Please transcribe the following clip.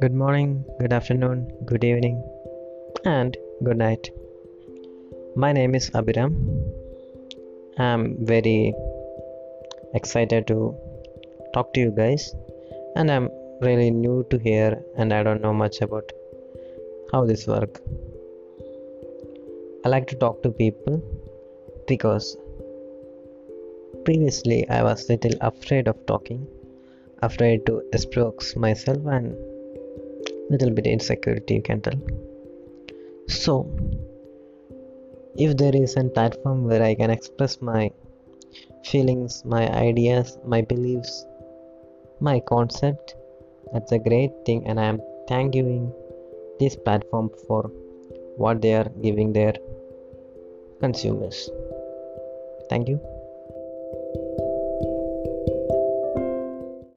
Good morning, good afternoon, good evening, and good night. My name is Abiram. I'm very excited to talk to you guys, and I'm really new to here and I don't know much about how this work. I like to talk to people because previously I was little afraid of talking, afraid to express myself and little bit insecurity you can tell. So if there is a platform where I can express my feelings, my ideas, my beliefs, my concept, that's a great thing and I am thanking this platform for what they are giving their consumers. Thank you.